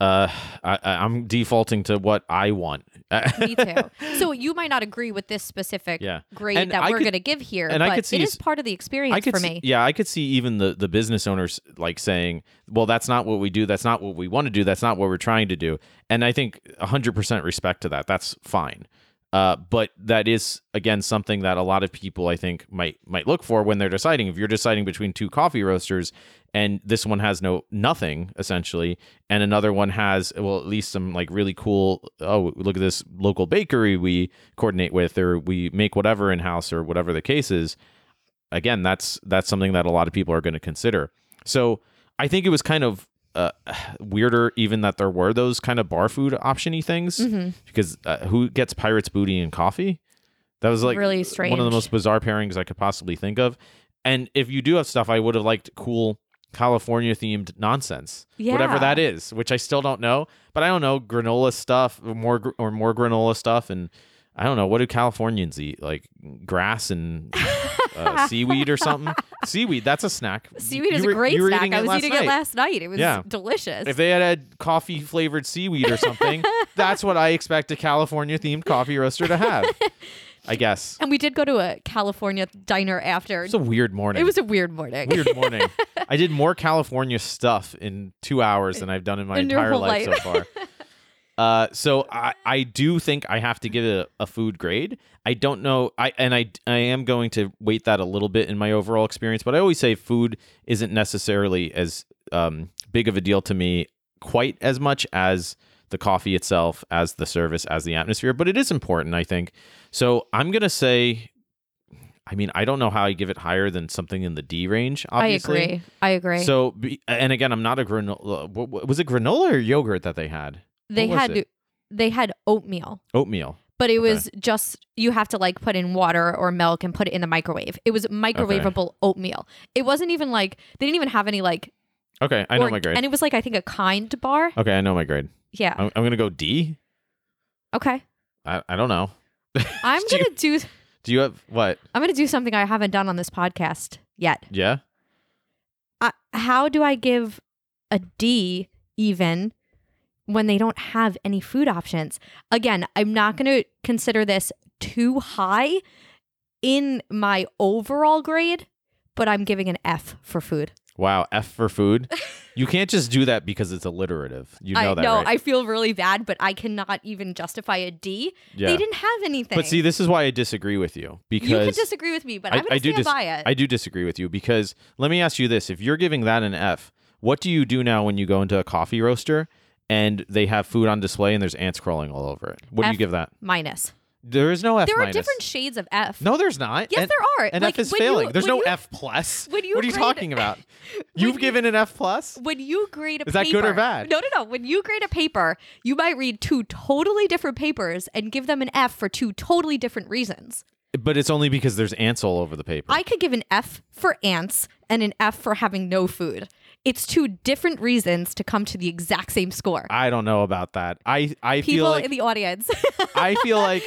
Uh, I, I- I'm defaulting to what I want. Me too. so you might not agree with this specific Yeah. grade And that I we're going to give here, and I but could see it s- part of the experience I for see, me. yeah, I could see even the the business owners like saying, "Well, that's not what we do. That's not what we want to do. That's not what we're trying to do." And I think 100% respect to that. That's fine. Uh, but that is again something that a lot of people I think might might look for when they're deciding. If you're deciding between two coffee roasters and this one has no nothing essentially, and another one has well at least some like really cool. Oh, look at this local bakery we coordinate with, or we make whatever in house, or whatever the case is again that's that's something that a lot of people are going to consider so i think it was kind of uh, weirder even that there were those kind of bar food optiony things Mm-hmm. because uh, who gets pirates booty and coffee that was like Really strange. one of the most bizarre pairings i could possibly think of and if you do have stuff i would have liked cool california themed nonsense whatever that is which i still don't know but i don't know granola stuff or more gr- or more granola stuff and I don't know. What do Californians eat? Like grass and uh, seaweed or something? seaweed, that's a snack. Seaweed You is were- a great snack. I was eating night. it last night. It was Yeah. delicious. If they had had coffee flavored seaweed or something, that's what I expect a California themed coffee roaster to have. I guess. and we did go to a California diner after. It's a weird morning. it was a weird morning. weird morning. I did more California stuff in two hours than I've done in my In entire life, life. so far. Uh, so I, I do think I have to give it a, a food grade. I don't know. I and I I am going to weight that a little bit in my overall experience. But I always say food isn't necessarily as um, big of a deal to me quite as much as the coffee itself, as the service, as the atmosphere. But it is important, I think. So I'm gonna say. I mean, I don't know how I give it higher than something in the D range. Obviously. I agree. I agree. So, and again, I'm not a granola. Was it granola or yogurt that they had? they had it? they had oatmeal. Oatmeal. But it Okay. was just you have to like put in water or milk and put it in the microwave. It was microwavable oatmeal. It wasn't even like they didn't even have any like Okay, I know org- my grade. And it was like I think a kind bar. okay, I know my grade. Yeah. I'm, I'm gonna go D. Okay. I, I don't know. I'm Do gonna do Do you have what? I'm gonna do something I haven't done on this podcast yet. Yeah. uh, how do I give a D even when they don't have any food options? Again, I'm not going to consider this too high in my overall grade, but I'm giving an F for food. Wow. F for food. you can't just do that because it's alliterative. You know I that, No, right? I feel really bad, but I cannot even justify a D. yeah. They didn't have anything. But see, this is why I disagree with you because you can disagree with me, but I- I to do dis-. I do disagree with you because let me ask you this: If you're giving that an F, what do you do now when you go into a coffee roaster and they have food on display and there's ants crawling all over it? What do you give that? Minus. There is no F There are minus. different shades of F. No, there's not. Yes, and, there are. And Like, F is when you- failing. there's no you- F plus. what are you grade- talking about? You've you- given an F plus. when you grade a Is paper, that good or bad? No, no, no. When you grade a paper, you might read two totally different papers and give them an F for two totally different reasons. But it's only because there's ants all over the paper. I could give an F for ants and an F for having no food. It's two different reasons to come to the exact same score. I don't know about that. I I feel People like in the audience, I feel like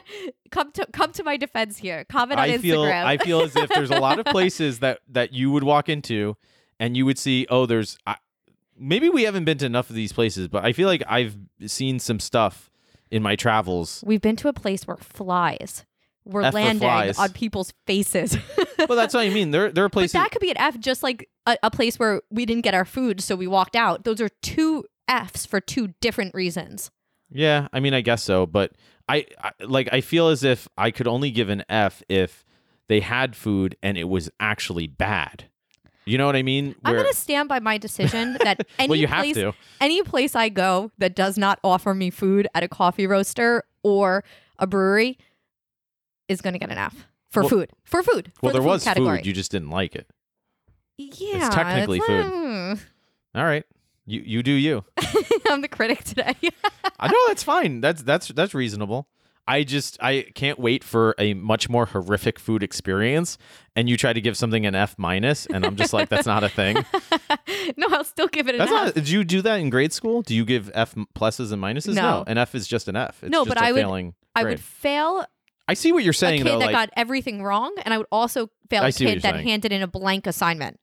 come to come to my defense here. Comment on I feel Instagram. I feel as if there's a lot of places that that you would walk into and you would see oh there's I, maybe we haven't been to enough of these places but I feel like I've seen some stuff in my travels. We've been to a place where flies were F landing on people's faces. well, that's what I mean. There there are But places that could be an F, just like a, a place where we didn't get our food, so we walked out. Those are two Fs for two different reasons. Yeah, I mean, I guess so, but I, I like I feel as if I could only give an F if they had food and it was actually bad. You know what I mean? I'm going to stand by my decision that any well, place, any place I go that does not offer me food at a coffee roaster or a brewery is going to get an F for Well- food. For food. Well, for the there food was category. food, you just didn't like it. Yeah, it's technically it's, food. mm, All right, you you do you. I'm the critic today. I know that's fine. That's that's that's reasonable. I just I can't wait for a much more horrific food experience, and you try to give something an F minus, and I'm just like, that's not a thing. no, I'll still give it an That's F. not. Did you do that in grade school? Do you give F pluses and minuses? No. an F is just an F. It's No, just but a I would- failing I would fail I see what you're saying. a kid though. that Like, got everything wrong, and I would also fail a kid that saying. handed in a blank assignment.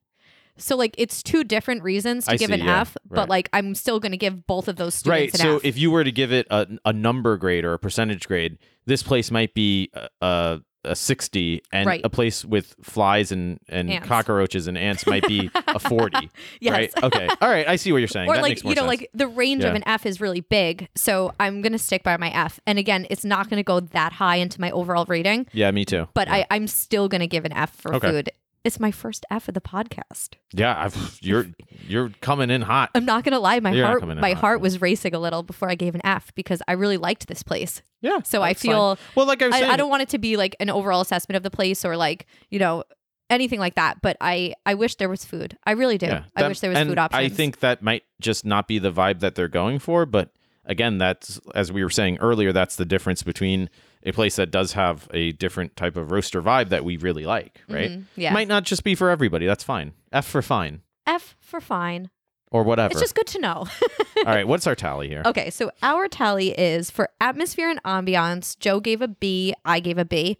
So like it's two different reasons to I give see, an yeah, F, right. but like I'm still going to give both of those right. students an So F. if you were to give it a, a number grade or a percentage grade, this place might be a, a, a 60, and Right. a place with flies and, and Ants. cockroaches and ants might be a 40. yes. Right. Okay. All right. I see what you're saying. Or that like you know, sense. like the range of an F is really big, so I'm gonna stick by my F. And again, it's not gonna go that high into my overall rating, yeah, me too. but yeah. I, I'm still gonna give an F for Okay. food. It's my first F of the podcast. yeah, I've, you're you're coming in hot. I'm not gonna lie, my You're not heart coming in my hot, heart was racing a little before I gave an F because I really liked this place. Yeah. So I that's fine. feel well, like I was I, saying, I don't want it to be like an overall assessment of the place or like you know anything like that. But I I wish there was food. I really do. Yeah, I that- wish there was and food options. I think that might just not be the vibe that they're going for. But again, that's as we were saying earlier, that's the difference between a place that does have a different type of roaster vibe that we really like, right? Mhm, yeah. Might not just be for everybody. That's fine. F for fine F for fine. or whatever. It's just good to know. All right, what's our tally here? okay, so our tally is for atmosphere and ambiance. Joe gave a B. I gave a B.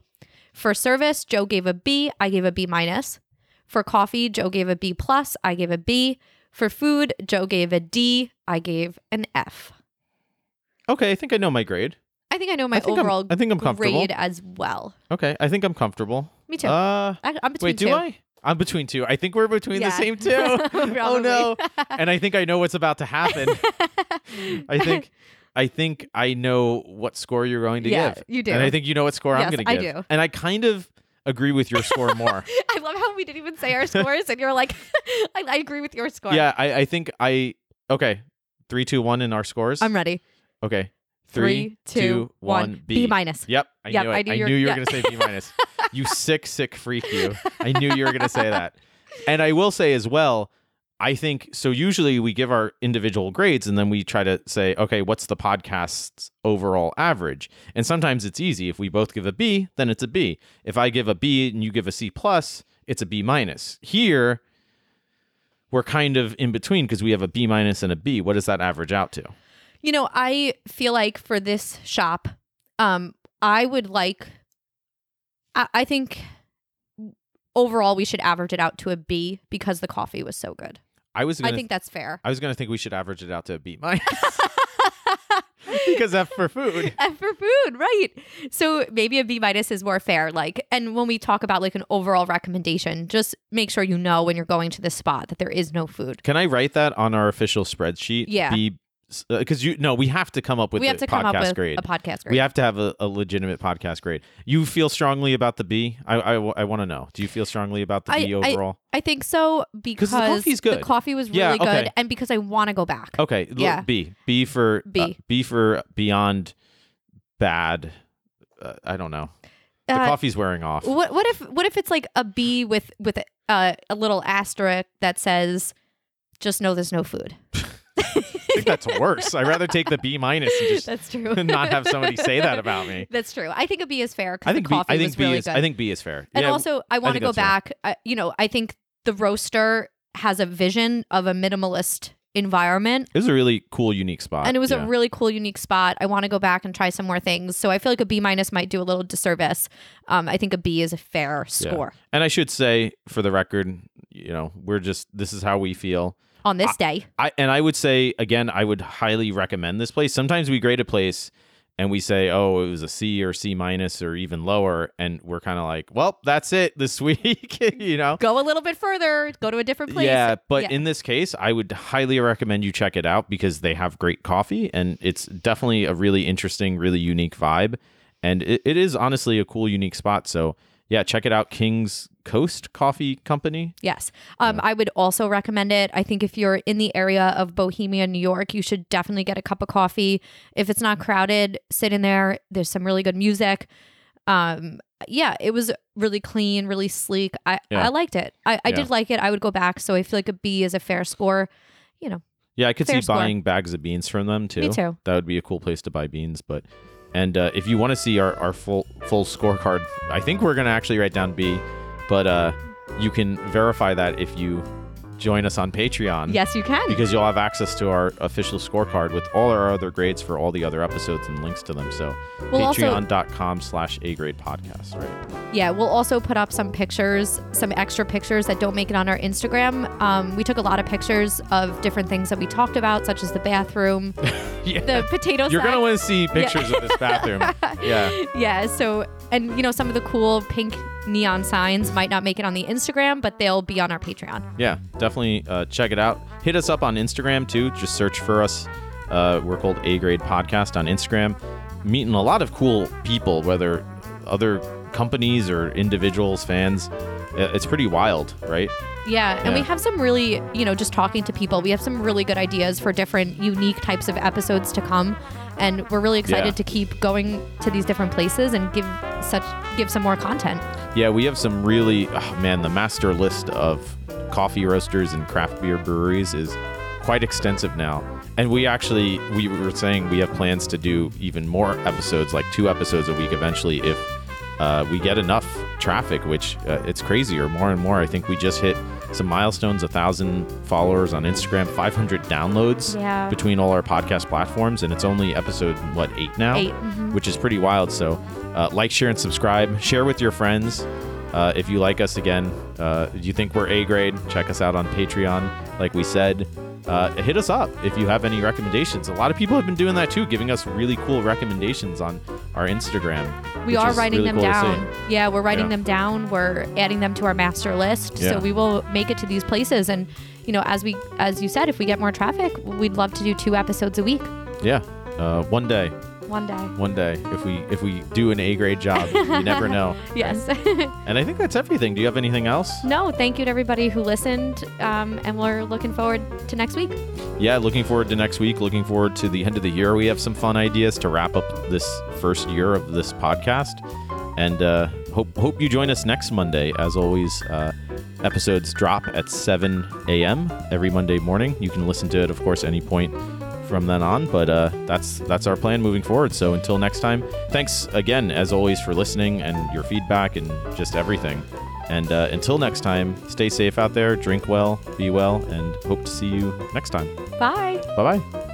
For service, Joe gave a B. I gave a B minus. For coffee, Joe gave a B plus. I gave a B. For food, Joe gave a D. I gave an F. Okay, I think I know my grade. I think I know my I think I'm- overall I think I'm comfortable. grade as well. Okay, I think I'm comfortable. Me too. Uh, I, I'm between wait, do two. I? I'm between two. I think we're between the same two. oh no! and I think I know what's about to happen. I think I think I know what score you're going to Yeah, give. you do. And I think you know what score I'm going to give. I do. And I kind of agree with your score more. I love how we didn't even say our scores, and you're like, I, I agree with your score. yeah, I, I think I okay. Three, two, one in our scores. I'm ready. Okay. Three, two, one. B. B minus. Yep, I Yep, knew it. I I knew knew, you're- you were yeah. going to say B minus. you sick, sick freak, you. I knew you were going to say that. And I will say as well, I think so. Usually we give our individual grades and then we try to say, okay, what's the podcast's overall average? And sometimes it's easy. If we both give a B, then it's a B. If I give a B and you give a C plus, it's a B minus. Here, we're kind of in between because we have a B minus and a B. What does that average out to? You know, I feel like for this shop, um, I would like. I, I think overall we should average it out to a B because the coffee was so good. I was I gonna think that's fair. I was gonna think we should average it out to a B minus because F for food. F for food, right? So maybe a B minus is more fair. Like, and when we talk about like an overall recommendation, just make sure you know when you're going to this spot that there is no food. Can I write that on our official spreadsheet? Yeah. B because you no, we have to come up with we have to come up with grade. a podcast grade. We have to have a, a legitimate podcast grade. You feel strongly about the B? I I, want to know. Do you feel strongly about the I- B I- overall? I think so because the coffee's good. the coffee was really Yeah, good, and because I want to go back. okay, yeah. B. B for B. uh, B for beyond bad. Uh, I don't know. The Uh, coffee's wearing off. What what if what if it's like a B with with uh, a little asterisk that says, "Just know there's no food." I think that's worse. I'd rather take the B minus and just That's true. not have somebody say that about me. That's true. I think a B is fair I because the think B, coffee I think was B really is good. I think B is fair. and yeah, also, I want to go back. I, you know, I think the roaster has a vision of a minimalist environment. it was a really cool, unique spot. and it was yeah. a really cool, unique spot. I want to go back and try some more things. So I feel like a B minus might do a little disservice. Um, I think a B is a fair score And I should say, for the record, you know, we're just this is how we feel. On this day. I and I would say again, I would highly recommend this place. Sometimes we grade a place and we say, oh, it was a C or C minus or even lower, and we're kind of like, well, that's it this week, you know. Go a little bit further. Go to a different place. Yeah, but Yeah. in this case, I would highly recommend you check it out because they have great coffee and it's definitely a really interesting, really unique vibe. And it, it is honestly a cool, unique spot. So, yeah, check it out. King's Coast Coffee Company. Yes. Um, I would also recommend it. I think if you're in the area of Bohemia, New York, you should definitely get a cup of coffee. If it's not crowded, sit in there. There's some really good music. Um, yeah, it was really clean, really sleek. I, Yeah. I liked it. I, I Yeah. did like it. I would go back. So I feel like a B is a fair score. You know, Yeah, I could see score. buying bags of beans from them too. Me too. That would be a cool place to buy beans. But and uh, if you want to see our, our full full scorecard, I think we're gonna actually write down B, but uh, you can verify that if you join us on Patreon. yes, you can. Because you'll have access to our official scorecard with all our other grades for all the other episodes and links to them. So We'll patreon.com slash A grade podcast, right? Yeah, we'll also put up some pictures, some extra pictures that don't make it on our Instagram. Um, we took a lot of pictures of different things that we talked about, such as the bathroom, Yeah. the potato You're gonna want to see pictures of this bathroom. Yeah. yeah so and you know some of the cool pink neon signs might not make it on the instagram but they'll be on our patreon Yeah, definitely uh, check it out. Hit us up on Instagram too. Just search for us. Uh, we're called A Grade Podcast on Instagram. Meeting a lot of cool people, whether other companies or individuals, fans. It's pretty wild, right? yeah and we have some really you know just talking to people we have some really good ideas for different unique types of episodes to come and we're really excited Yeah. to keep going to these different places and give such give some more content Yeah, we have some really, oh man, the master list of coffee roasters and craft beer breweries is quite extensive now. And we actually, we were saying we have plans to do even more episodes, like two episodes a week eventually, if uh, we get enough traffic, which uh, it's crazier more and more. I think we just hit some milestones, a thousand followers on Instagram, 500 downloads Yeah. between all our podcast platforms. And it's only episode, what, eight now? Eight, mhm. which is pretty wild. So, uh, like, share, and subscribe. Share with your friends. Uh, if you like us again, uh, you think we're A grade, check us out on Patreon. Like we said, uh, hit us up if you have any recommendations. A lot of people have been doing that too, giving us really cool recommendations on our Instagram. we are writing really them cool down yeah we're writing Yeah. them down we're adding them to our master list Yeah. so we will make it to these places and you know as we as you said if we get more traffic we'd love to do two episodes a week Yeah. Uh, one day, One day. one day, if we if we do an A grade job, you never know. Yes. And I think that's everything. Do you have anything else? no, thank you to everybody who listened. Um, and we're looking forward to next week. Yeah, looking forward to next week. Looking forward to the end of the year. We have some fun ideas to wrap up this first year of this podcast, and uh, hope hope you join us next Monday. As always, uh, episodes drop at 7 a.m. every Monday morning. You can listen to it, of course, any point from then on. But uh, that's that's our plan moving forward. So until next time, thanks again, as always, for listening and your feedback and just everything. And uh, until next time, stay safe out there, drink well, be well, and hope to see you next time. Bye. Bye bye.